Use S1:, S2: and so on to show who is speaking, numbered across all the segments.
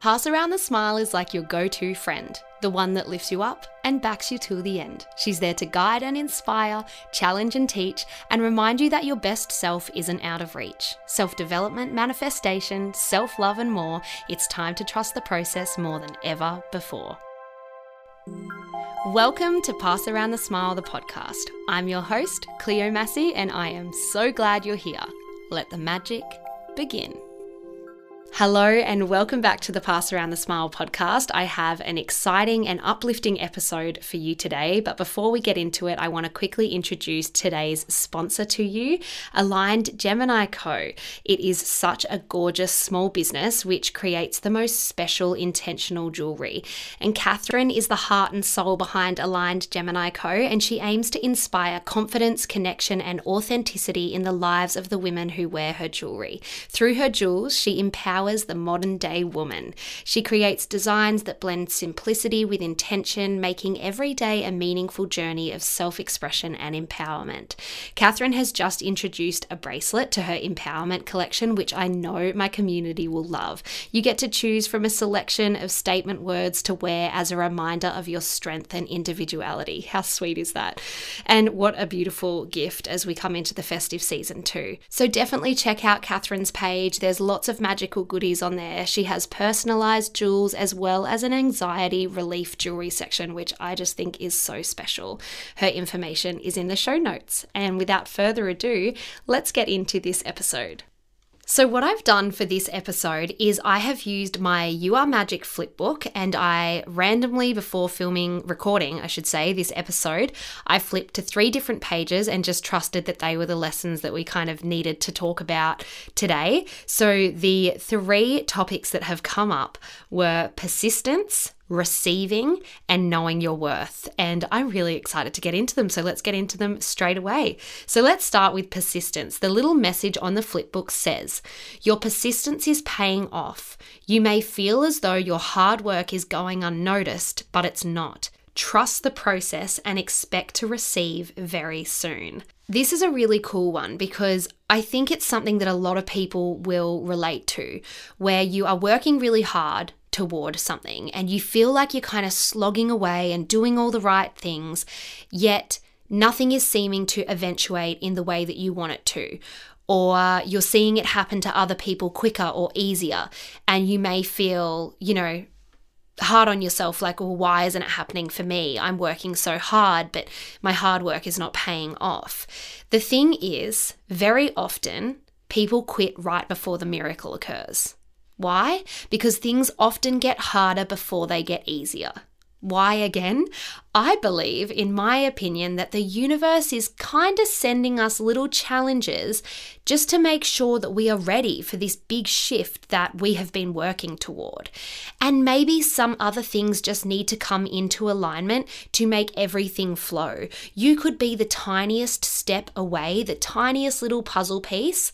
S1: Pass Around the Smile is like your go to friend, the one that lifts you up and backs you till the end. She's there to guide and inspire, challenge and teach, and remind you that your best self isn't out of reach. Self development, manifestation, self love, and more, it's time to trust the process more than ever before. Welcome to Pass Around the Smile, the podcast. I'm your host, Cleo Massey, and I am so glad you're here. Let the magic begin. Hello, and welcome back to the Pass Around the Smile podcast. I have an exciting and uplifting episode for you today. But before we get into it, I want to quickly introduce today's sponsor to you, Aligned Gemini Co. It is such a gorgeous small business which creates the most special intentional jewelry. And Catherine is the heart and soul behind Aligned Gemini Co. And she aims to inspire confidence, connection, and authenticity in the lives of the women who wear her jewelry. Through her jewels, she empowers the modern day woman. She creates designs that blend simplicity with intention, making every day a meaningful journey of self expression and empowerment. Catherine has just introduced a bracelet to her empowerment collection, which I know my community will love. You get to choose from a selection of statement words to wear as a reminder of your strength and individuality. How sweet is that? And what a beautiful gift as we come into the festive season, too. So definitely check out Catherine's page. There's lots of magical goodies on there. She has personalized jewels as well as an anxiety relief jewelry section, which I just think is so special. Her information is in the show notes. And without further ado, let's get into this episode. So, what I've done for this episode is I have used my You Are Magic flipbook and I randomly, before filming, recording, I should say, this episode, I flipped to three different pages and just trusted that they were the lessons that we kind of needed to talk about today. So, the three topics that have come up were persistence, receiving, and knowing your worth. And I'm really excited to get into them. So let's get into them straight away. So let's start with persistence. The little message on the flipbook says, Your persistence is paying off. You may feel as though your hard work is going unnoticed, but it's not. Trust the process and expect to receive very soon. This is a really cool one because I think it's something that a lot of people will relate to, where you are working really hard toward something and you feel like you're kind of slogging away and doing all the right things, yet nothing is seeming to eventuate in the way that you want it to. Or you're seeing it happen to other people quicker or easier, and you may feel, you know, hard on yourself like, well, why isn't it happening for me? I'm working so hard, but my hard work is not paying off. The thing is, very often people quit right before the miracle occurs. Why? Because things often get harder before they get easier. Why again? I believe, in my opinion, that the universe is kind of sending us little challenges just to make sure that we are ready for this big shift that we have been working toward. And maybe some other things just need to come into alignment to make everything flow. You could be the tiniest step away, the tiniest little puzzle piece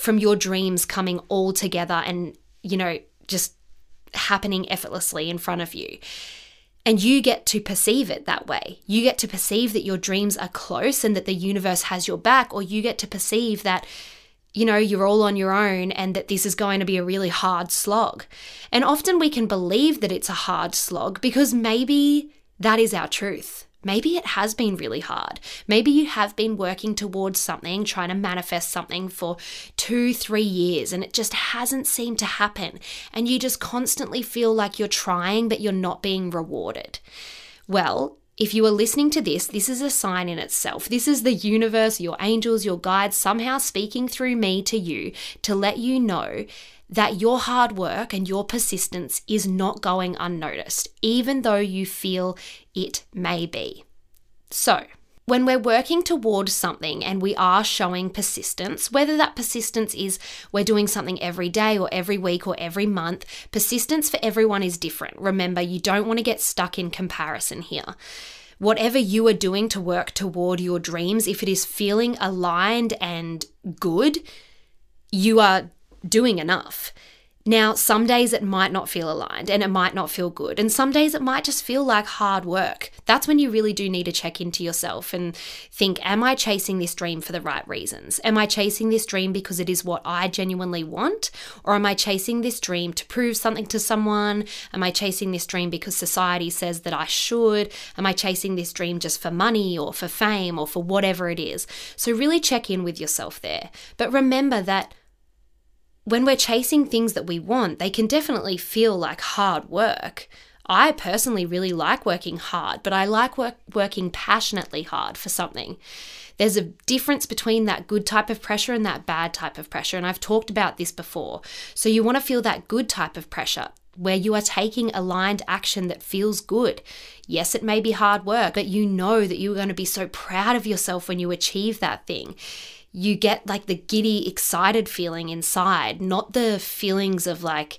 S1: from your dreams coming all together and, you know, just happening effortlessly in front of you. And you get to perceive it that way. You get to perceive that your dreams are close and that the universe has your back, or you get to perceive that, you know, you're all on your own and that this is going to be a really hard slog. And often we can believe that it's a hard slog because maybe that is our truth. Maybe it has been really hard. Maybe you have been working towards something, trying to manifest something for two, three years, and it just hasn't seemed to happen. And you just constantly feel like you're trying, but you're not being rewarded. Well, if you are listening to this, this is a sign in itself. This is the universe, your angels, your guides somehow speaking through me to you to let you know that your hard work and your persistence is not going unnoticed, even though you feel it may be. So, when we're working towards something and we are showing persistence, whether that persistence is we're doing something every day or every week or every month, persistence for everyone is different. Remember, you don't want to get stuck in comparison here. Whatever you are doing to work toward your dreams, if it is feeling aligned and good, you are doing enough. Now, some days it might not feel aligned and it might not feel good. And some days it might just feel like hard work. That's when you really do need to check into yourself and think Am I chasing this dream for the right reasons? Am I chasing this dream because it is what I genuinely want? Or am I chasing this dream to prove something to someone? Am I chasing this dream because society says that I should? Am I chasing this dream just for money or for fame or for whatever it is? So, really check in with yourself there. But remember that when we're chasing things that we want, they can definitely feel like hard work. I personally really like working hard, but I like work, working passionately hard for something. There's a difference between that good type of pressure and that bad type of pressure, and I've talked about this before. So, you want to feel that good type of pressure where you are taking aligned action that feels good. Yes, it may be hard work, but you know that you're going to be so proud of yourself when you achieve that thing you get like the giddy, excited feeling inside, not the feelings of like,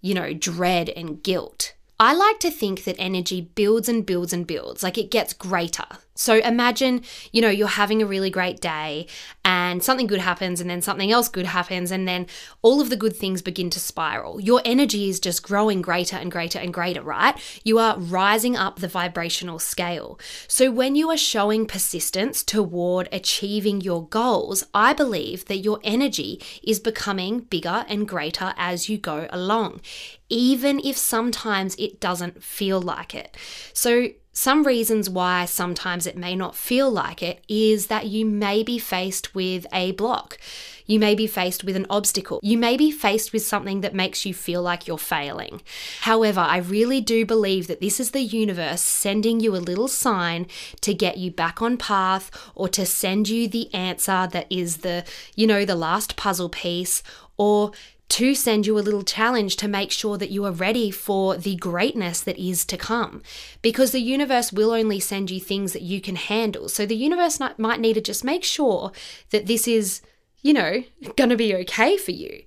S1: you know, dread and guilt. I like to think that energy builds and builds and builds, like it gets greater. So imagine, you know, you're having a really great day and something good happens and then something else good happens and then all of the good things begin to spiral. Your energy is just growing greater and greater and greater, right? You are rising up the vibrational scale. So when you are showing persistence toward achieving your goals, I believe that your energy is becoming bigger and greater as you go along, even if sometimes it doesn't feel like it. So some reasons why sometimes it may not feel like it is that you may be faced with a block. You may be faced with an obstacle. You may be faced with something that makes you feel like you're failing. However, I really do believe that this is the universe sending you a little sign to get you back on path or to send you the answer that is the, you know, the last puzzle piece or to send you a little challenge to make sure that you are ready for the greatness that is to come. Because the universe will only send you things that you can handle. So the universe might need to just make sure that this is, you know, going to be okay for you.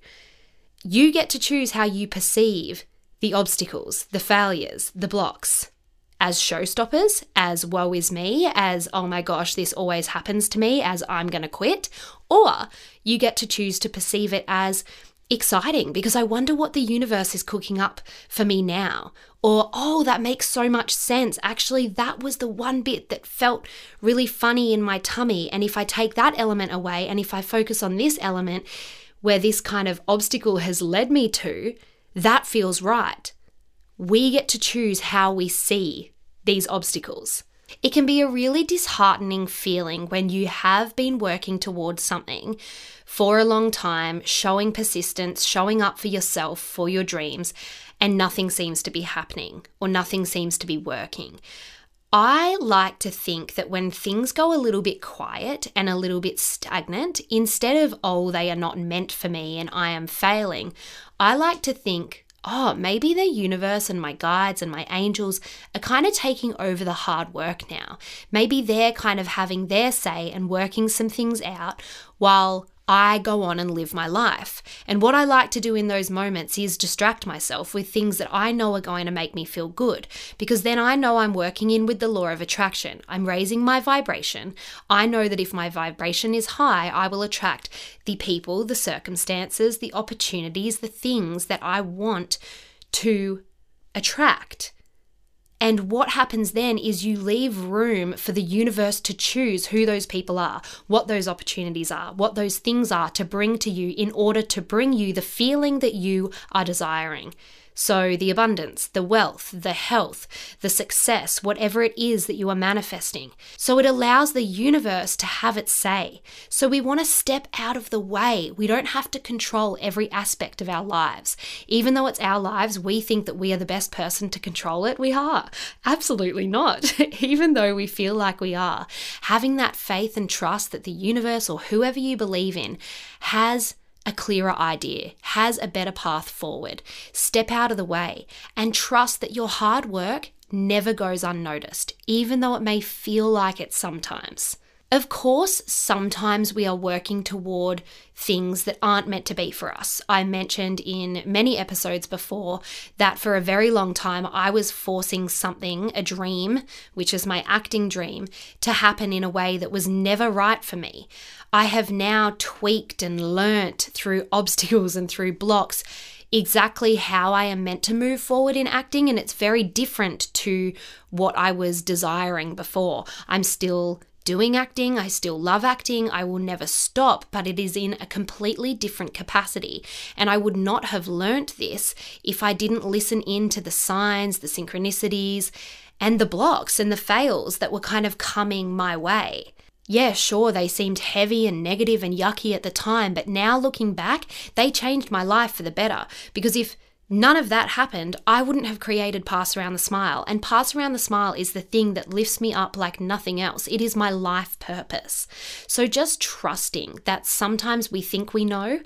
S1: You get to choose how you perceive the obstacles, the failures, the blocks. As showstoppers, as woe is me, as oh my gosh, this always happens to me, as I'm gonna quit, or you get to choose to perceive it as exciting because I wonder what the universe is cooking up for me now. Or, oh, that makes so much sense. Actually, that was the one bit that felt really funny in my tummy. And if I take that element away and if I focus on this element where this kind of obstacle has led me to, that feels right. We get to choose how we see these obstacles. It can be a really disheartening feeling when you have been working towards something for a long time, showing persistence, showing up for yourself, for your dreams, and nothing seems to be happening or nothing seems to be working. I like to think that when things go a little bit quiet and a little bit stagnant, instead of, oh, they are not meant for me and I am failing, I like to think, oh, maybe the universe and my guides and my angels are kind of taking over the hard work now. Maybe they're kind of having their say and working some things out while I go on and live my life. And what I like to do in those moments is distract myself with things that I know are going to make me feel good, because then I know I'm working in with the law of attraction. I'm raising my vibration. I know that if my vibration is high, I will attract the people, the circumstances, the opportunities, the things that I want to attract. And what happens then is you leave room for the universe to choose who those people are, what those opportunities are, what those things are to bring to you in order to bring you the feeling that you are desiring. So, the abundance, the wealth, the health, the success, whatever it is that you are manifesting. So, it allows the universe to have its say. So, we want to step out of the way. We don't have to control every aspect of our lives. Even though it's our lives, we think that we are the best person to control it. We are. Absolutely not. Even though we feel like we are. Having that faith and trust that the universe or whoever you believe in has a clearer idea, has a better path forward. Step out of the way and trust that your hard work never goes unnoticed, even though it may feel like it sometimes. Of course, sometimes we are working toward things that aren't meant to be for us. I mentioned in many episodes before that for a very long time I was forcing something, a dream, which is my acting dream, to happen in a way that was never right for me. I have now tweaked and learnt through obstacles and through blocks exactly how I am meant to move forward in acting, and it's very different to what I was desiring before. I'm still doing acting, I still love acting, I will never stop, but it is in a completely different capacity. And I would not have learnt this if I didn't listen in to the signs, the synchronicities, and the blocks and the fails that were kind of coming my way. Yeah, sure, they seemed heavy and negative and yucky at the time, but now looking back, they changed my life for the better. Because if none of that happened, I wouldn't have created Pass Around the Smile. And Pass Around the Smile is the thing that lifts me up like nothing else. It is my life purpose. So just trusting that sometimes we think we know,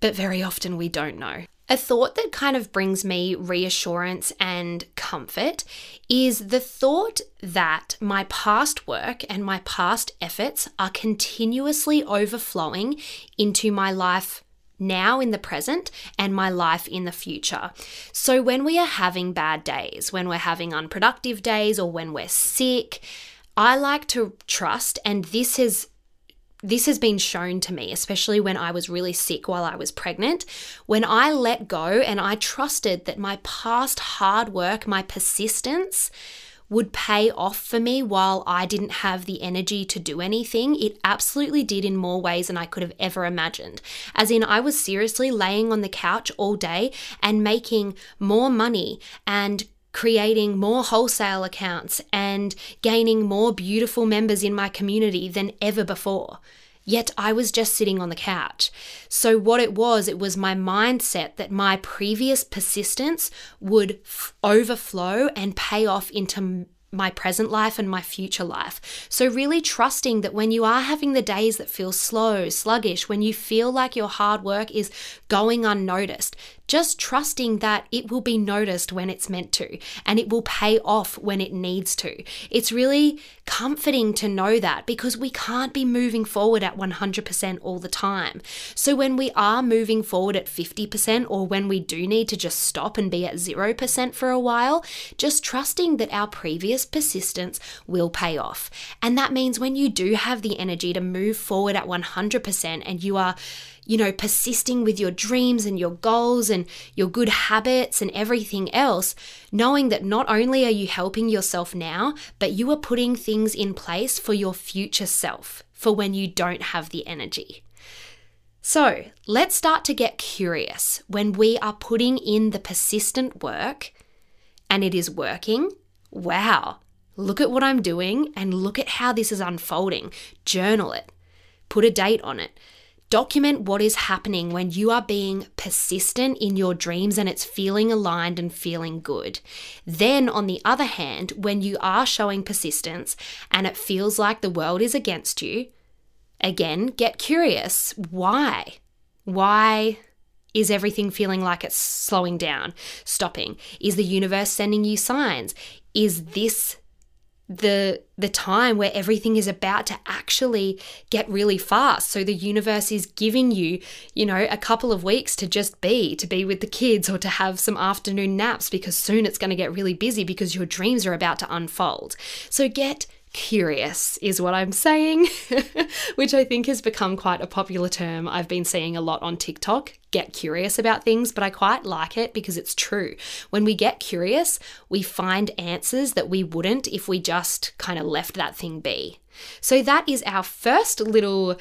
S1: but very often we don't know. A thought that kind of brings me reassurance and comfort is the thought that my past work and my past efforts are continuously overflowing into my life now in the present and my life in the future. So when we are having bad days, when we're having unproductive days, or when we're sick, I like to trust, and this has this has been shown to me, especially when I was really sick while I was pregnant. When I let go and I trusted that my past hard work, my persistence, would pay off for me while I didn't have the energy to do anything, it absolutely did in more ways than I could have ever imagined. As in, I was seriously laying on the couch all day and making more money and creating more wholesale accounts and gaining more beautiful members in my community than ever before. Yet I was just sitting on the couch. So, what it was, it was my mindset that my previous persistence would f- overflow and pay off into my present life and my future life. So, really trusting that when you are having the days that feel slow, sluggish, when you feel like your hard work is going unnoticed, just trusting that it will be noticed when it's meant to and it will pay off when it needs to. It's really comforting to know that because we can't be moving forward at 100% all the time. So when we are moving forward at 50% or when we do need to just stop and be at 0% for a while, just trusting that our previous persistence will pay off. And that means when you do have the energy to move forward at 100% and you are you know, persisting with your dreams and your goals and your good habits and everything else, knowing that not only are you helping yourself now, but you are putting things in place for your future self for when you don't have the energy. So let's start to get curious when we are putting in the persistent work and it is working. Wow, look at what I'm doing and look at how this is unfolding. Journal it, put a date on it. Document what is happening when you are being persistent in your dreams and it's feeling aligned and feeling good. Then, on the other hand, when you are showing persistence and it feels like the world is against you, again, get curious. Why? Why is everything feeling like it's slowing down, stopping? Is the universe sending you signs? Is this the the time where everything is about to actually get really fast so the universe is giving you you know a couple of weeks to just be to be with the kids or to have some afternoon naps because soon it's going to get really busy because your dreams are about to unfold so get curious, is what I'm saying, which I think has become quite a popular term I've been seeing a lot on TikTok. Get curious about things, but I quite like it because it's true. When we get curious, we find answers that we wouldn't if we just kind of left that thing be. So, that is our first little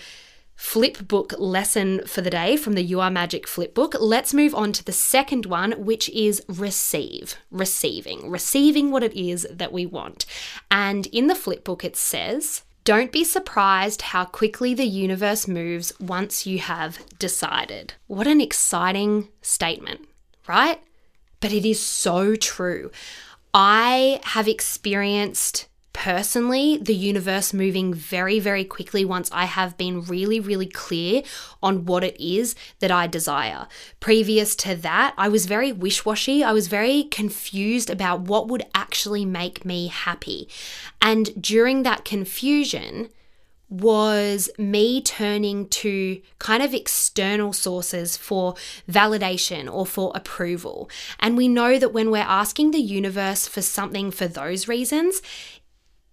S1: flip book lesson for the day from the You Are Magic flip book. Let's move on to the second one, which is receive, receiving, receiving what it is that we want. And in the flip book, it says, don't be surprised how quickly the universe moves once you have decided. What an exciting statement, right? But it is so true. I have experienced personally the universe moving very, very quickly once I have been really, really clear on what it is that I desire. Previous to that, I was very wish washy. I was very confused about what would actually make me happy. And during that confusion, was me turning to kind of external sources for validation or for approval. And we know that when we're asking the universe for something for those reasons,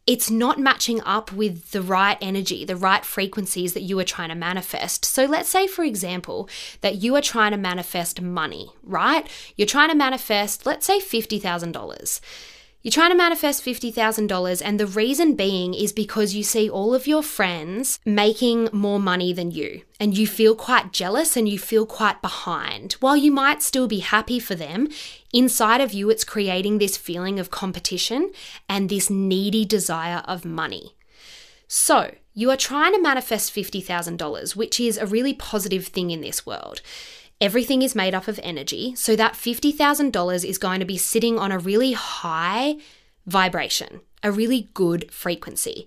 S1: it's not matching up with the right energy, the right frequencies that you are trying to manifest. So, let's say, for example, that you are trying to manifest money, right? You're trying to manifest, let's say, $50,000. You're trying to manifest $50,000, and the reason being is because you see all of your friends making more money than you, and you feel quite jealous and you feel quite behind. While you might still be happy for them, inside of you, it's creating this feeling of competition and this needy desire of money. So, you are trying to manifest $50,000, which is a really positive thing in this world. Everything is made up of energy. So that $50,000 is going to be sitting on a really high vibration, a really good frequency.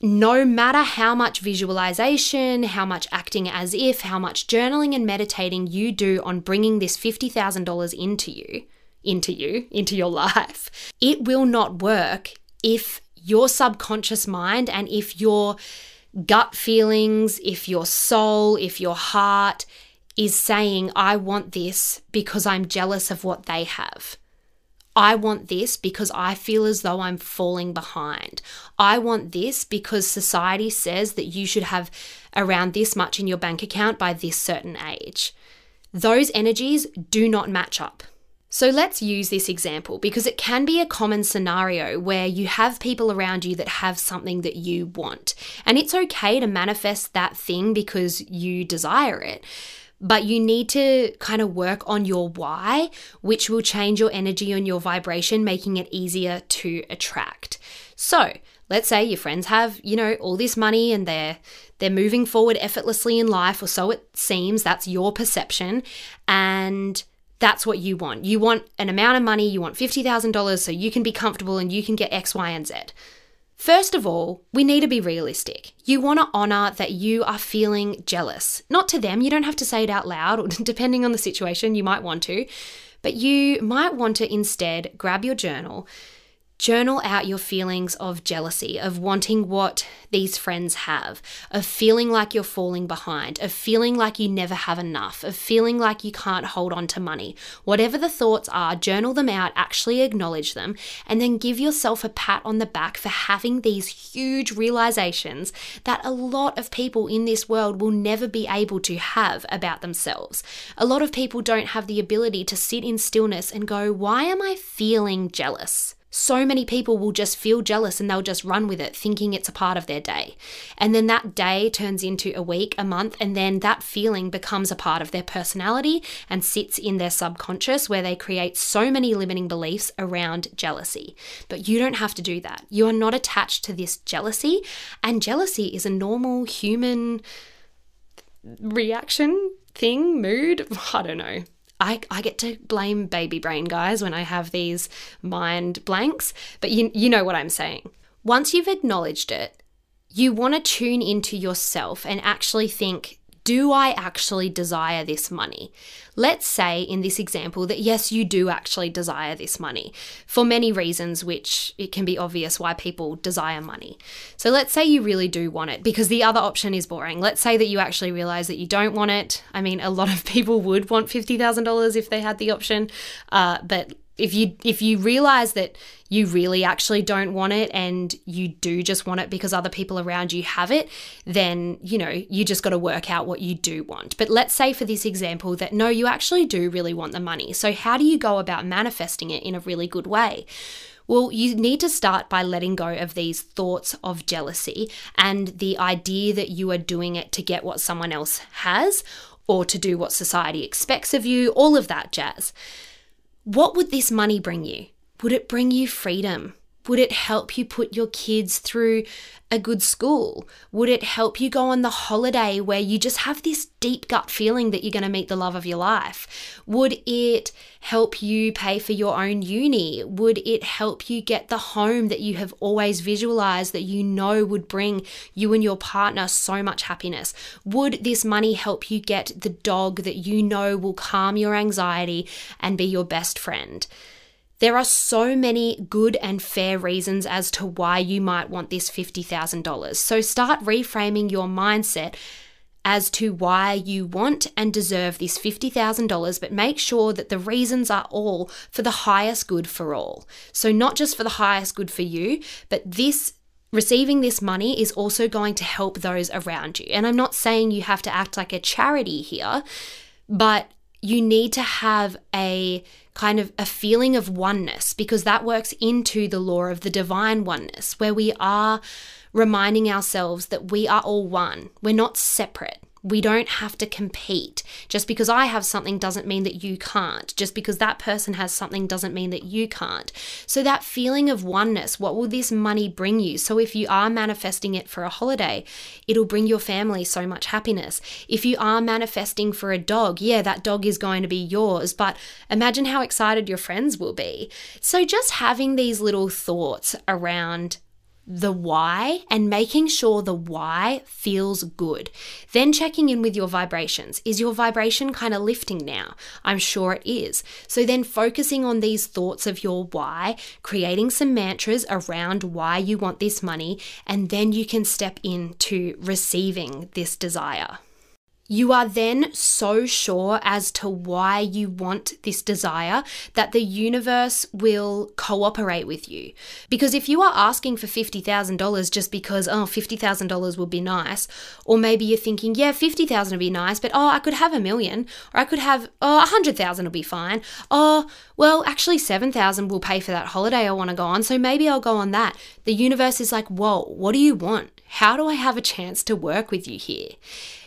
S1: No matter how much visualization, how much acting as if, how much journaling and meditating you do on bringing this $50,000 into you, into you, into your life, it will not work if your subconscious mind and if your gut feelings, if your soul, if your heart is saying, I want this because I'm jealous of what they have. I want this because I feel as though I'm falling behind. I want this because society says that you should have around this much in your bank account by this certain age. Those energies do not match up. So let's use this example because it can be a common scenario where you have people around you that have something that you want. And it's okay to manifest that thing because you desire it but you need to kind of work on your why, which will change your energy and your vibration, making it easier to attract. So, let's say your friends have, you know, all this money and they're they're moving forward effortlessly in life or so it seems, that's your perception and that's what you want. You want an amount of money, you want $50,000 so you can be comfortable and you can get X, Y, and Z. First of all, we need to be realistic. You want to honor that you are feeling jealous. Not to them, you don't have to say it out loud, depending on the situation, you might want to, but you might want to instead grab your journal Journal out your feelings of jealousy, of wanting what these friends have, of feeling like you're falling behind, of feeling like you never have enough, of feeling like you can't hold on to money. Whatever the thoughts are, journal them out, actually acknowledge them, and then give yourself a pat on the back for having these huge realizations that a lot of people in this world will never be able to have about themselves. A lot of people don't have the ability to sit in stillness and go, Why am I feeling jealous? So many people will just feel jealous and they'll just run with it, thinking it's a part of their day. And then that day turns into a week, a month, and then that feeling becomes a part of their personality and sits in their subconscious where they create so many limiting beliefs around jealousy. But you don't have to do that. You are not attached to this jealousy, and jealousy is a normal human reaction, thing, mood. I don't know. I, I get to blame baby brain guys when I have these mind blanks, but you, you know what I'm saying. Once you've acknowledged it, you want to tune into yourself and actually think do I actually desire this money? Let's say in this example that yes, you do actually desire this money for many reasons, which it can be obvious why people desire money. So let's say you really do want it because the other option is boring. Let's say that you actually realize that you don't want it. I mean, a lot of people would want $50,000 if they had the option, uh, but if you if you realize that you really actually don't want it and you do just want it because other people around you have it then you know you just got to work out what you do want. But let's say for this example that no you actually do really want the money. So how do you go about manifesting it in a really good way? Well, you need to start by letting go of these thoughts of jealousy and the idea that you are doing it to get what someone else has or to do what society expects of you, all of that jazz. What would this money bring you? Would it bring you freedom? Would it help you put your kids through a good school? Would it help you go on the holiday where you just have this deep gut feeling that you're going to meet the love of your life? Would it help you pay for your own uni? Would it help you get the home that you have always visualized that you know would bring you and your partner so much happiness? Would this money help you get the dog that you know will calm your anxiety and be your best friend? There are so many good and fair reasons as to why you might want this $50,000. So start reframing your mindset as to why you want and deserve this $50,000, but make sure that the reasons are all for the highest good for all. So, not just for the highest good for you, but this receiving this money is also going to help those around you. And I'm not saying you have to act like a charity here, but you need to have a kind of a feeling of oneness because that works into the law of the divine oneness where we are reminding ourselves that we are all one. We're not separate. We don't have to compete. Just because I have something doesn't mean that you can't. Just because that person has something doesn't mean that you can't. So, that feeling of oneness, what will this money bring you? So, if you are manifesting it for a holiday, it'll bring your family so much happiness. If you are manifesting for a dog, yeah, that dog is going to be yours, but imagine how excited your friends will be. So, just having these little thoughts around the why and making sure the why feels good. Then checking in with your vibrations. Is your vibration kind of lifting now? I'm sure it is. So then focusing on these thoughts of your why, creating some mantras around why you want this money, and then you can step into receiving this desire. You are then so sure as to why you want this desire that the universe will cooperate with you. Because if you are asking for $50,000 just because, oh, $50,000 would be nice, or maybe you're thinking, yeah, 50,000 would be nice, but oh, I could have a million, or I could have, oh, 100,000 will be fine. Oh, well, actually, 7,000 will pay for that holiday I want to go on, so maybe I'll go on that. The universe is like, whoa, what do you want? How do I have a chance to work with you here?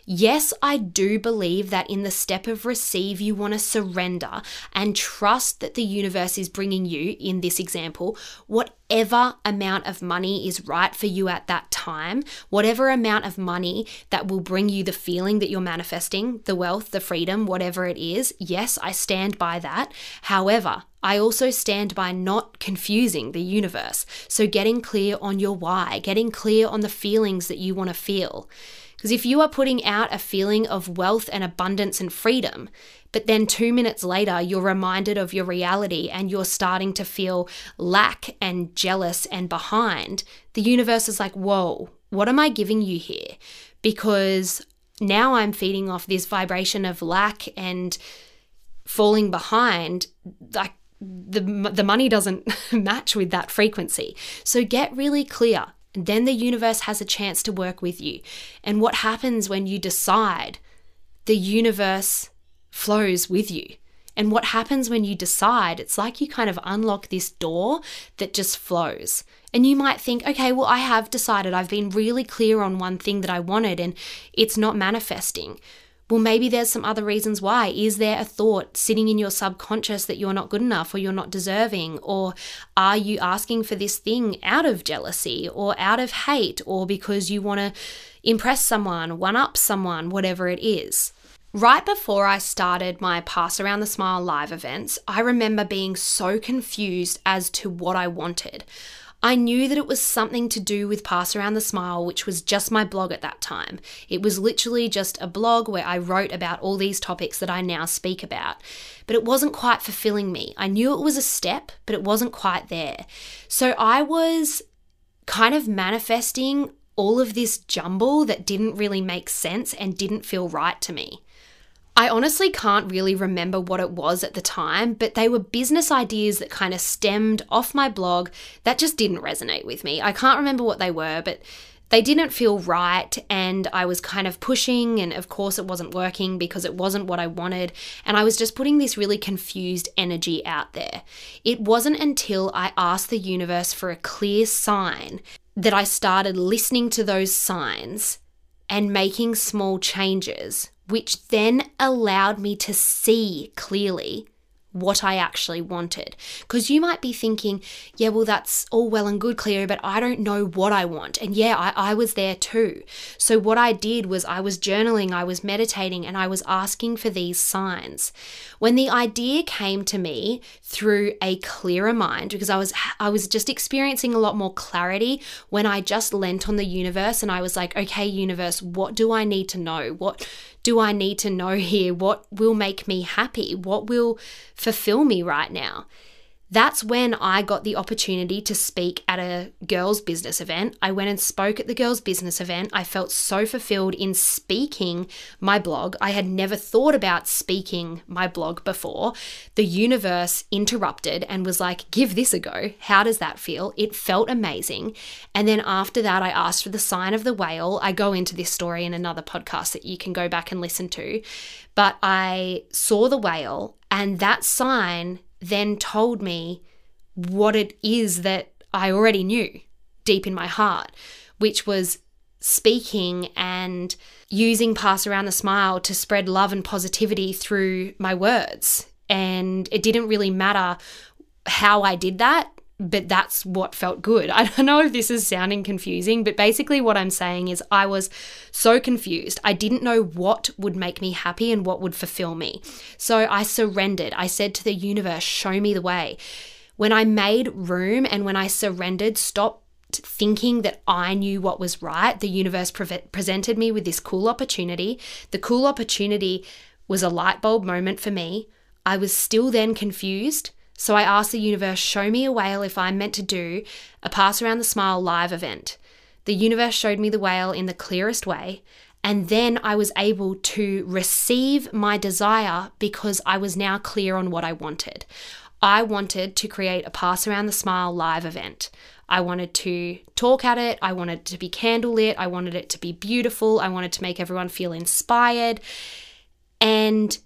S1: Yes, I do believe that in the step of receive, you want to surrender and trust that the universe is bringing you, in this example, whatever amount of money is right for you at that time, whatever amount of money that will bring you the feeling that you're manifesting, the wealth, the freedom, whatever it is. Yes, I stand by that. However, I also stand by not confusing the universe. So, getting clear on your why, getting clear on the feelings that you want to feel. Because if you are putting out a feeling of wealth and abundance and freedom, but then two minutes later you're reminded of your reality and you're starting to feel lack and jealous and behind, the universe is like, whoa, what am I giving you here? Because now I'm feeding off this vibration of lack and falling behind. Like, the, the money doesn't match with that frequency. So get really clear then the universe has a chance to work with you. And what happens when you decide? The universe flows with you. And what happens when you decide? It's like you kind of unlock this door that just flows. And you might think, okay, well, I have decided, I've been really clear on one thing that I wanted and it's not manifesting. Well, maybe there's some other reasons why. Is there a thought sitting in your subconscious that you're not good enough or you're not deserving? Or are you asking for this thing out of jealousy or out of hate or because you want to impress someone, one up someone, whatever it is? Right before I started my Pass Around the Smile live events, I remember being so confused as to what I wanted. I knew that it was something to do with Pass Around the Smile, which was just my blog at that time. It was literally just a blog where I wrote about all these topics that I now speak about. But it wasn't quite fulfilling me. I knew it was a step, but it wasn't quite there. So I was kind of manifesting all of this jumble that didn't really make sense and didn't feel right to me. I honestly can't really remember what it was at the time, but they were business ideas that kind of stemmed off my blog that just didn't resonate with me. I can't remember what they were, but they didn't feel right and I was kind of pushing and of course it wasn't working because it wasn't what I wanted and I was just putting this really confused energy out there. It wasn't until I asked the universe for a clear sign that I started listening to those signs and making small changes which then allowed me to see clearly what I actually wanted. Because you might be thinking, yeah, well, that's all well and good, Cleo, but I don't know what I want. And yeah, I, I was there too. So, what I did was I was journaling, I was meditating, and I was asking for these signs. When the idea came to me through a clearer mind, because I was I was just experiencing a lot more clarity when I just lent on the universe and I was like, okay, universe, what do I need to know? What do I need to know here? What will make me happy? What will fulfill me right now? That's when I got the opportunity to speak at a girls' business event. I went and spoke at the girls' business event. I felt so fulfilled in speaking my blog. I had never thought about speaking my blog before. The universe interrupted and was like, give this a go. How does that feel? It felt amazing. And then after that, I asked for the sign of the whale. I go into this story in another podcast that you can go back and listen to. But I saw the whale, and that sign then told me what it is that I already knew deep in my heart, which was speaking and using Pass Around the Smile to spread love and positivity through my words. And it didn't really matter how I did that but that's what felt good. I don't know if this is sounding confusing, but basically, what I'm saying is I was so confused. I didn't know what would make me happy and what would fulfill me. So I surrendered. I said to the universe, Show me the way. When I made room and when I surrendered, stopped thinking that I knew what was right, the universe pre- presented me with this cool opportunity. The cool opportunity was a light bulb moment for me. I was still then confused so I asked the universe, show me a whale if I'm meant to do a Pass Around the Smile live event. The universe showed me the whale in the clearest way. And then I was able to receive my desire because I was now clear on what I wanted. I wanted to create a Pass Around the Smile live event. I wanted to talk at it. I wanted it to be candlelit. I wanted it to be beautiful. I wanted to make everyone feel inspired. And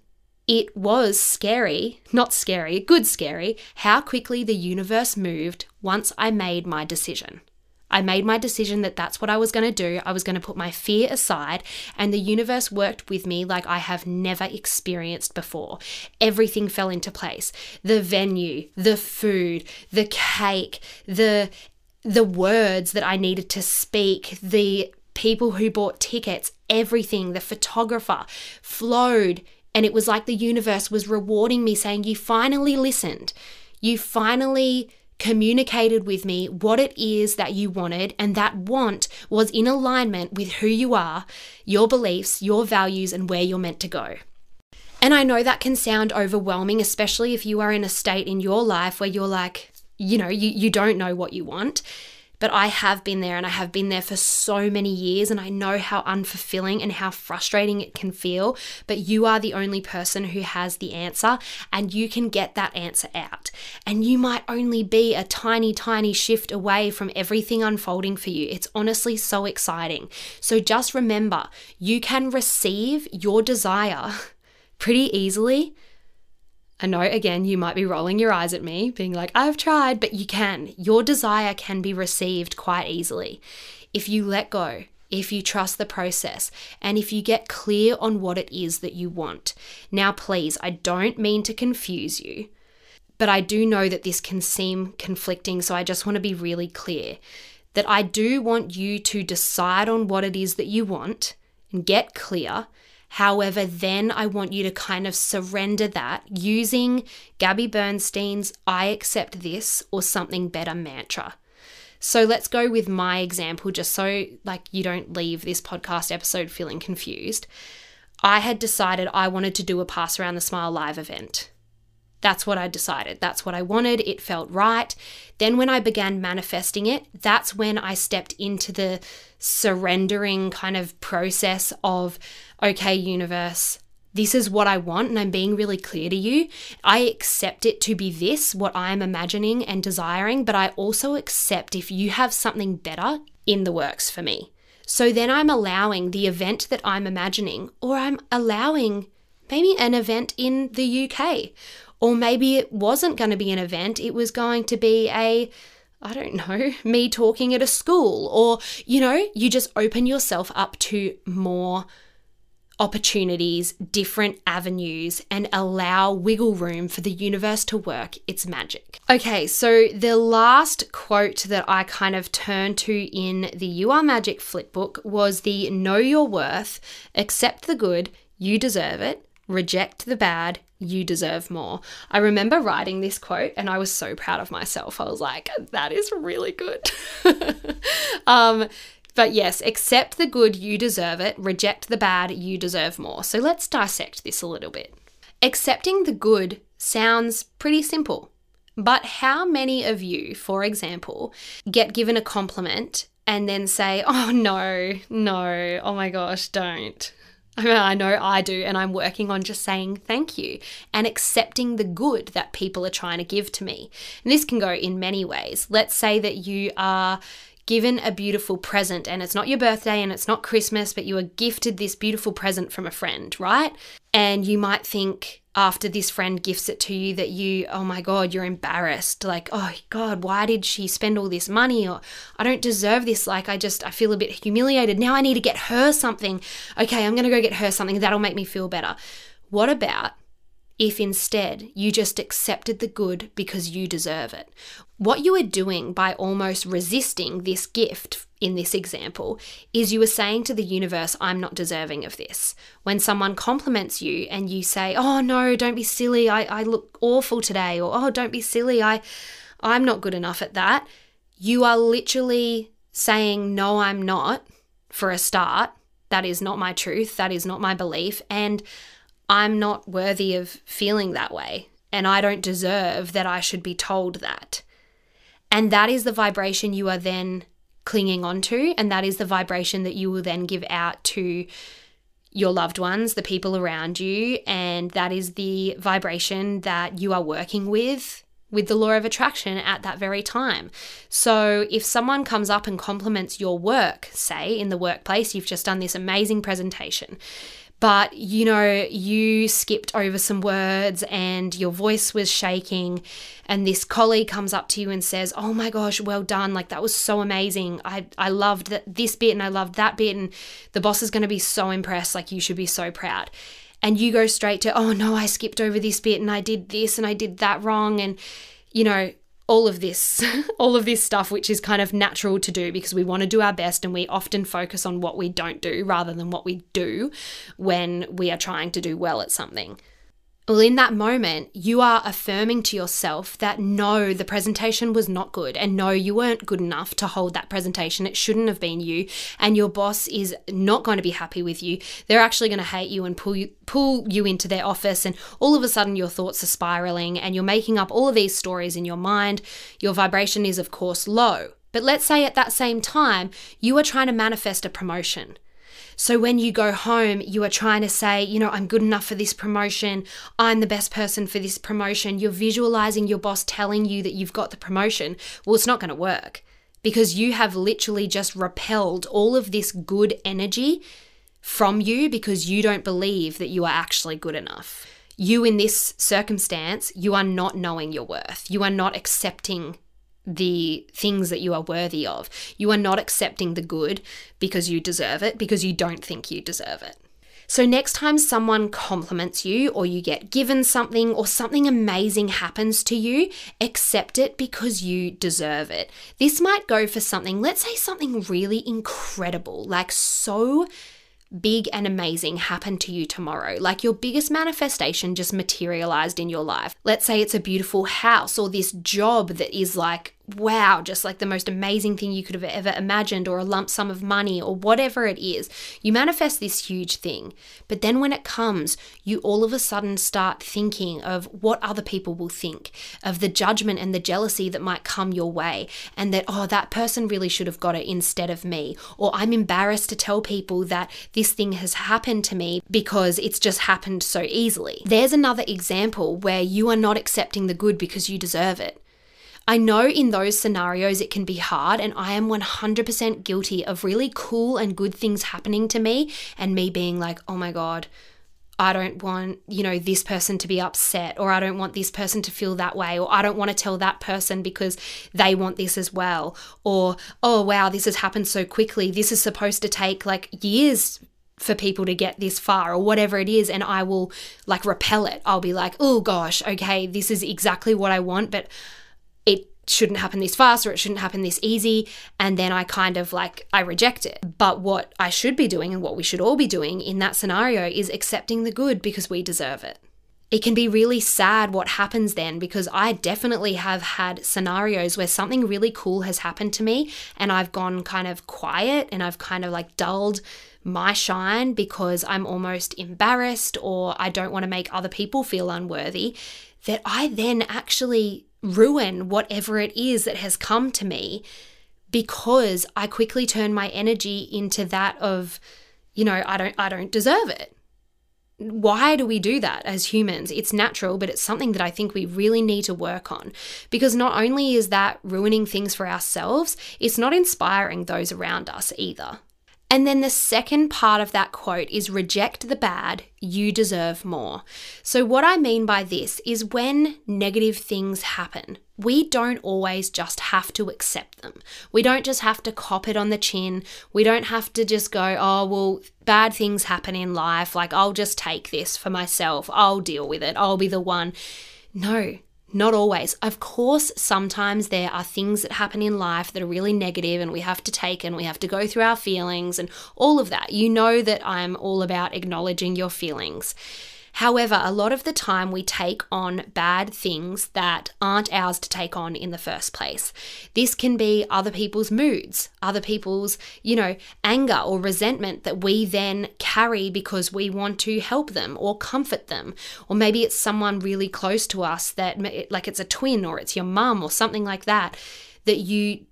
S1: it was scary, not scary, good scary, how quickly the universe moved once I made my decision. I made my decision that that's what I was going to do. I was going to put my fear aside, and the universe worked with me like I have never experienced before. Everything fell into place the venue, the food, the cake, the the words that I needed to speak, the people who bought tickets, everything, the photographer flowed and it was like the universe was rewarding me, saying, You finally listened. You finally communicated with me what it is that you wanted, and that want was in alignment with who you are, your beliefs, your values, and where you're meant to go. And I know that can sound overwhelming, especially if you are in a state in your life where you're like, you know, you, you don't know what you want. But I have been there and I have been there for so many years, and I know how unfulfilling and how frustrating it can feel. But you are the only person who has the answer, and you can get that answer out. And you might only be a tiny, tiny shift away from everything unfolding for you. It's honestly so exciting. So just remember you can receive your desire pretty easily I know, again, you might be rolling your eyes at me, being like, I've tried, but you can. Your desire can be received quite easily if you let go, if you trust the process, and if you get clear on what it is that you want. Now, please, I don't mean to confuse you, but I do know that this can seem conflicting, so I just want to be really clear that I do want you to decide on what it is that you want and get clear However, then I want you to kind of surrender that using Gabby Bernstein's I accept this or something better mantra. So let's go with my example just so like you don't leave this podcast episode feeling confused. I had decided I wanted to do a pass around the smile live event. That's what I decided. That's what I wanted. It felt right. Then, when I began manifesting it, that's when I stepped into the surrendering kind of process of, okay, universe, this is what I want, and I'm being really clear to you. I accept it to be this, what I'm imagining and desiring, but I also accept if you have something better in the works for me. So then I'm allowing the event that I'm imagining, or I'm allowing maybe an event in the UK, or maybe it wasn't going to be an event, it was going to be a I don't know, me talking at a school, or, you know, you just open yourself up to more opportunities, different avenues, and allow wiggle room for the universe to work its magic. Okay, so the last quote that I kind of turned to in the You Are Magic flipbook was the Know Your Worth, accept the good, you deserve it, reject the bad, you deserve more. I remember writing this quote and I was so proud of myself. I was like, that is really good. um, but yes, accept the good, you deserve it. Reject the bad, you deserve more. So let's dissect this a little bit. Accepting the good sounds pretty simple. But how many of you, for example, get given a compliment and then say, oh no, no, oh my gosh, don't? I, mean, I know I do, and I'm working on just saying thank you and accepting the good that people are trying to give to me. And this can go in many ways. Let's say that you are given a beautiful present and it's not your birthday and it's not Christmas, but you are gifted this beautiful present from a friend, right? And you might think, after this friend gifts it to you that you, oh my God, you're embarrassed. Like, oh God, why did she spend all this money? Or I don't deserve this. Like, I just, I feel a bit humiliated. Now I need to get her something. Okay, I'm going to go get her something. That'll make me feel better. What about if instead you just accepted the good because you deserve it? What you are doing by almost resisting this gift in this example is you are saying to the universe, I'm not deserving of this. When someone compliments you and you say, Oh no, don't be silly, I, I look awful today, or oh don't be silly, I I'm not good enough at that, you are literally saying, No, I'm not, for a start. That is not my truth, that is not my belief, and I'm not worthy of feeling that way. And I don't deserve that I should be told that. And that is the vibration you are then clinging onto. And that is the vibration that you will then give out to your loved ones, the people around you. And that is the vibration that you are working with with the law of attraction at that very time. So, if someone comes up and compliments your work, say in the workplace, you've just done this amazing presentation, but you know, you skipped over some words and your voice was shaking, and this colleague comes up to you and says, Oh my gosh, well done. Like that was so amazing. I, I loved that this bit and I loved that bit, and the boss is going to be so impressed. Like you should be so proud. And you go straight to, Oh no, I skipped over this bit and I did this and I did that wrong. And, you know, all of this, all of this stuff, which is kind of natural to do because we want to do our best and we often focus on what we don't do rather than what we do when we are trying to do well at something. Well, in that moment, you are affirming to yourself that no, the presentation was not good, and no, you weren't good enough to hold that presentation. It shouldn't have been you, and your boss is not going to be happy with you. They're actually going to hate you and pull you pull you into their office, and all of a sudden your thoughts are spiraling, and you're making up all of these stories in your mind. Your vibration is, of course, low. But let's say at that same time, you are trying to manifest a promotion. So when you go home, you are trying to say, you know, I'm good enough for this promotion. I'm the best person for this promotion. You're visualizing your boss telling you that you've got the promotion. Well, it's not going to work because you have literally just repelled all of this good energy from you because you don't believe that you are actually good enough. You, in this circumstance, you are not knowing your worth. You are not accepting the things that you are worthy of. You are not accepting the good because you deserve it, because you don't think you deserve it. So, next time someone compliments you, or you get given something, or something amazing happens to you, accept it because you deserve it. This might go for something, let's say something really incredible, like so big and amazing happen to you tomorrow. Like your biggest manifestation just materialized in your life. Let's say it's a beautiful house or this job that is like wow, just like the most amazing thing you could have ever imagined, or a lump sum of money, or whatever it is. You manifest this huge thing. But then when it comes, you all of a sudden start thinking of what other people will think, of the judgment and the jealousy that might come your way, and that, oh, that person really should have got it instead of me. Or I'm embarrassed to tell people that this thing has happened to me because it's just happened so easily. There's another example where you are not accepting the good because you deserve it. I know in those scenarios it can be hard, and I am 100% guilty of really cool and good things happening to me, and me being like, oh my God, I don't want, you know, this person to be upset, or I don't want this person to feel that way, or I don't want to tell that person because they want this as well, or oh wow, this has happened so quickly. This is supposed to take like years for people to get this far or whatever it is and I will like repel it. I'll be like, "Oh gosh, okay, this is exactly what I want, but it shouldn't happen this fast or it shouldn't happen this easy and then I kind of like I reject it. But what I should be doing and what we should all be doing in that scenario is accepting the good because we deserve it. It can be really sad what happens then because I definitely have had scenarios where something really cool has happened to me and I've gone kind of quiet and I've kind of like dulled my shine because I'm almost embarrassed or I don't want to make other people feel unworthy that I then actually ruin whatever it is that has come to me because I quickly turn my energy into that of, you know, I don't I don't deserve it why do we do that as humans? It's natural, but it's something that I think we really need to work on because not only is that ruining things for ourselves, it's not inspiring those around us either. And then the second part of that quote is reject the bad, you deserve more. So, what I mean by this is when negative things happen, we don't always just have to accept them. We don't just have to cop it on the chin. We don't have to just go, oh, well, bad things happen in life. Like, I'll just take this for myself. I'll deal with it. I'll be the one. No, not always. Of course, sometimes there are things that happen in life that are really negative and we have to take and we have to go through our feelings and all of that. You know that I'm all about acknowledging your feelings. However, a lot of the time we take on bad things that aren't ours to take on in the first place. This can be other people's moods, other people's, you know, anger or resentment that we then carry because we want to help them or comfort them. Or maybe it's someone really close to us that, like it's a twin or it's your mum or something like that, that you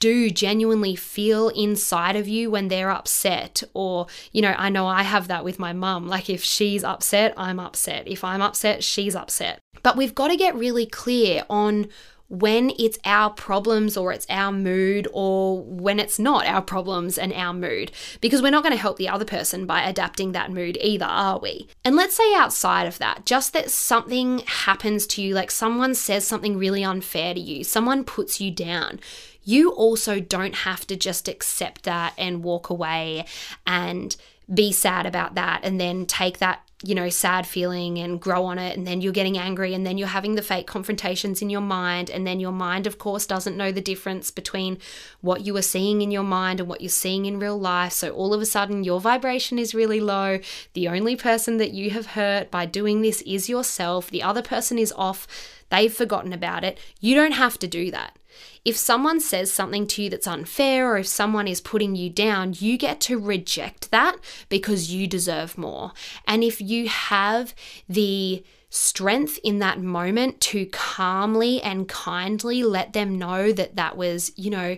S1: do genuinely feel inside of you when they're upset. Or, you know, I know I have that with my mum. Like, if she's upset, I'm upset. If I'm upset, she's upset. But we've got to get really clear on when it's our problems or it's our mood or when it's not our problems and our mood because we're not going to help the other person by adapting that mood either, are we? And let's say outside of that, just that something happens to you, like someone says something really unfair to you, someone puts you down you also don't have to just accept that and walk away and be sad about that and then take that you know sad feeling and grow on it and then you're getting angry and then you're having the fake confrontations in your mind and then your mind of course doesn't know the difference between what you are seeing in your mind and what you're seeing in real life. So all of a sudden your vibration is really low. The only person that you have hurt by doing this is yourself. The other person is off. They've forgotten about it. You don't have to do that if someone says something to you that's unfair or if someone is putting you down, you get to reject that because you deserve more. And if you have the strength in that moment to calmly and kindly let them know that that was, you know,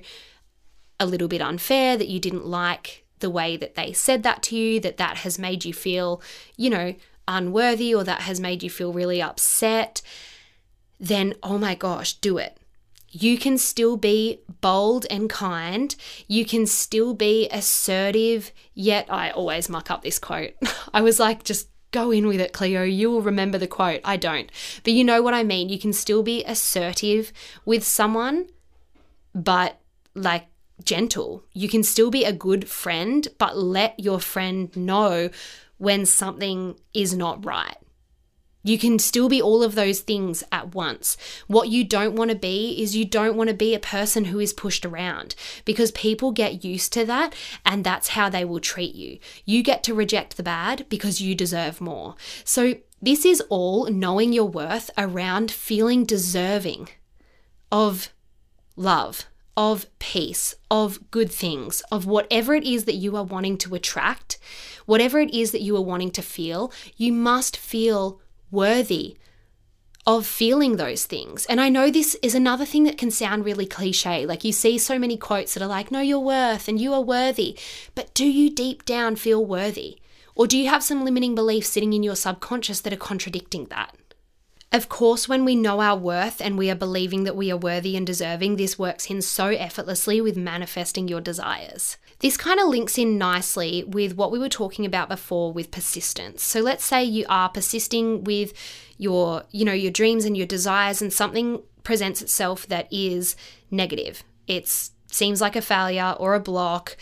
S1: a little bit unfair, that you didn't like the way that they said that to you, that that has made you feel, you know, unworthy or that has made you feel really upset, then oh my gosh, do it you can still be bold and kind. You can still be assertive, yet I always muck up this quote. I was like, just go in with it, Cleo. You will remember the quote. I don't. But you know what I mean. You can still be assertive with someone, but like gentle. You can still be a good friend, but let your friend know when something is not right. You can still be all of those things at once. What you don't want to be is you don't want to be a person who is pushed around because people get used to that and that's how they will treat you. You get to reject the bad because you deserve more. So, this is all knowing your worth around feeling deserving of love, of peace, of good things, of whatever it is that you are wanting to attract, whatever it is that you are wanting to feel, you must feel worthy of feeling those things. And I know this is another thing that can sound really cliche. Like you see so many quotes that are like, know your worth and you are worthy. But do you deep down feel worthy? Or do you have some limiting beliefs sitting in your subconscious that are contradicting that? Of course, when we know our worth and we are believing that we are worthy and deserving, this works in so effortlessly with manifesting your desires. This kind of links in nicely with what we were talking about before with persistence. So let's say you are persisting with your, you know, your dreams and your desires and something presents itself that is negative. It seems like a failure or a block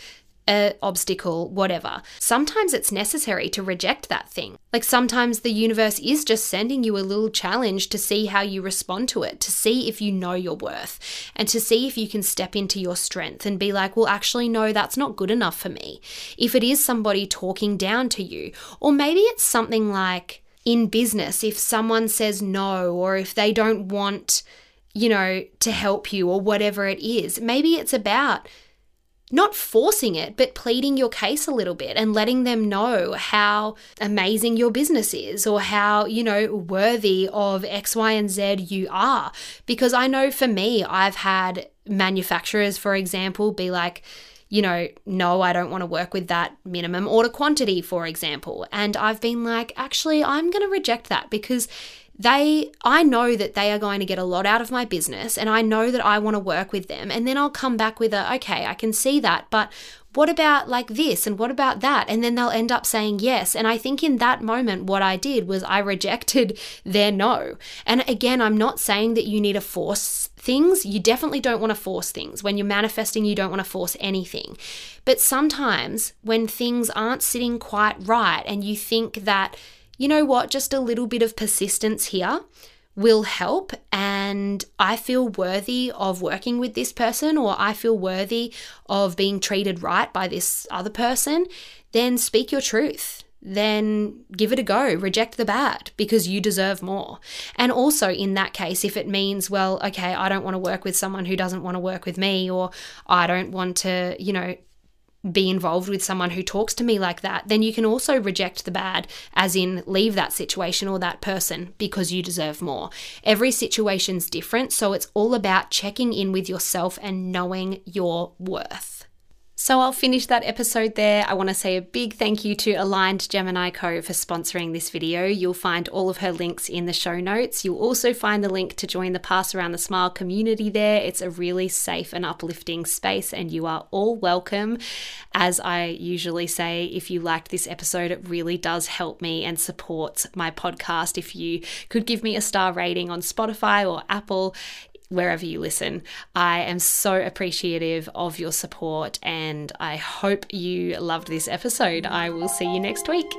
S1: a obstacle, whatever. Sometimes it's necessary to reject that thing. Like sometimes the universe is just sending you a little challenge to see how you respond to it, to see if you know your worth, and to see if you can step into your strength and be like, well, actually, no, that's not good enough for me. If it is somebody talking down to you, or maybe it's something like in business, if someone says no, or if they don't want, you know, to help you, or whatever it is, maybe it's about not forcing it, but pleading your case a little bit and letting them know how amazing your business is or how, you know, worthy of X, Y, and Z you are. Because I know for me, I've had manufacturers, for example, be like, you know, no, I don't want to work with that minimum order quantity, for example. And I've been like, actually, I'm going to reject that because they I know that they are going to get a lot out of my business and I know that I want to work with them. And then I'll come back with a okay I can see that but what about like this and what about that? And then they'll end up saying yes. And I think in that moment what I did was I rejected their no. And again I'm not saying that you need to force things. You definitely don't want to force things. When you're manifesting you don't want to force anything. But sometimes when things aren't sitting quite right and you think that you know what, just a little bit of persistence here will help and I feel worthy of working with this person or I feel worthy of being treated right by this other person, then speak your truth. Then give it a go, reject the bad because you deserve more. And also, in that case, if it means, well, okay, I don't want to work with someone who doesn't want to work with me, or I don't want to, you know, be involved with someone who talks to me like that, then you can also reject the bad, as in leave that situation or that person because you deserve more. Every situation's different, so it's all about checking in with yourself and knowing your worth. So I'll finish that episode there. I want to say a big thank you to Aligned Gemini Co. for sponsoring this video. You'll find all of her links in the show notes. You'll also find the link to join the Pass Around the Smile community there. It's a really safe and uplifting space, and you are all welcome. As I usually say, if you liked this episode, it really does help me and supports my podcast. If you could give me a star rating on Spotify or Apple, wherever you listen. I am so appreciative of your support and I hope you loved this episode. I will see you next week.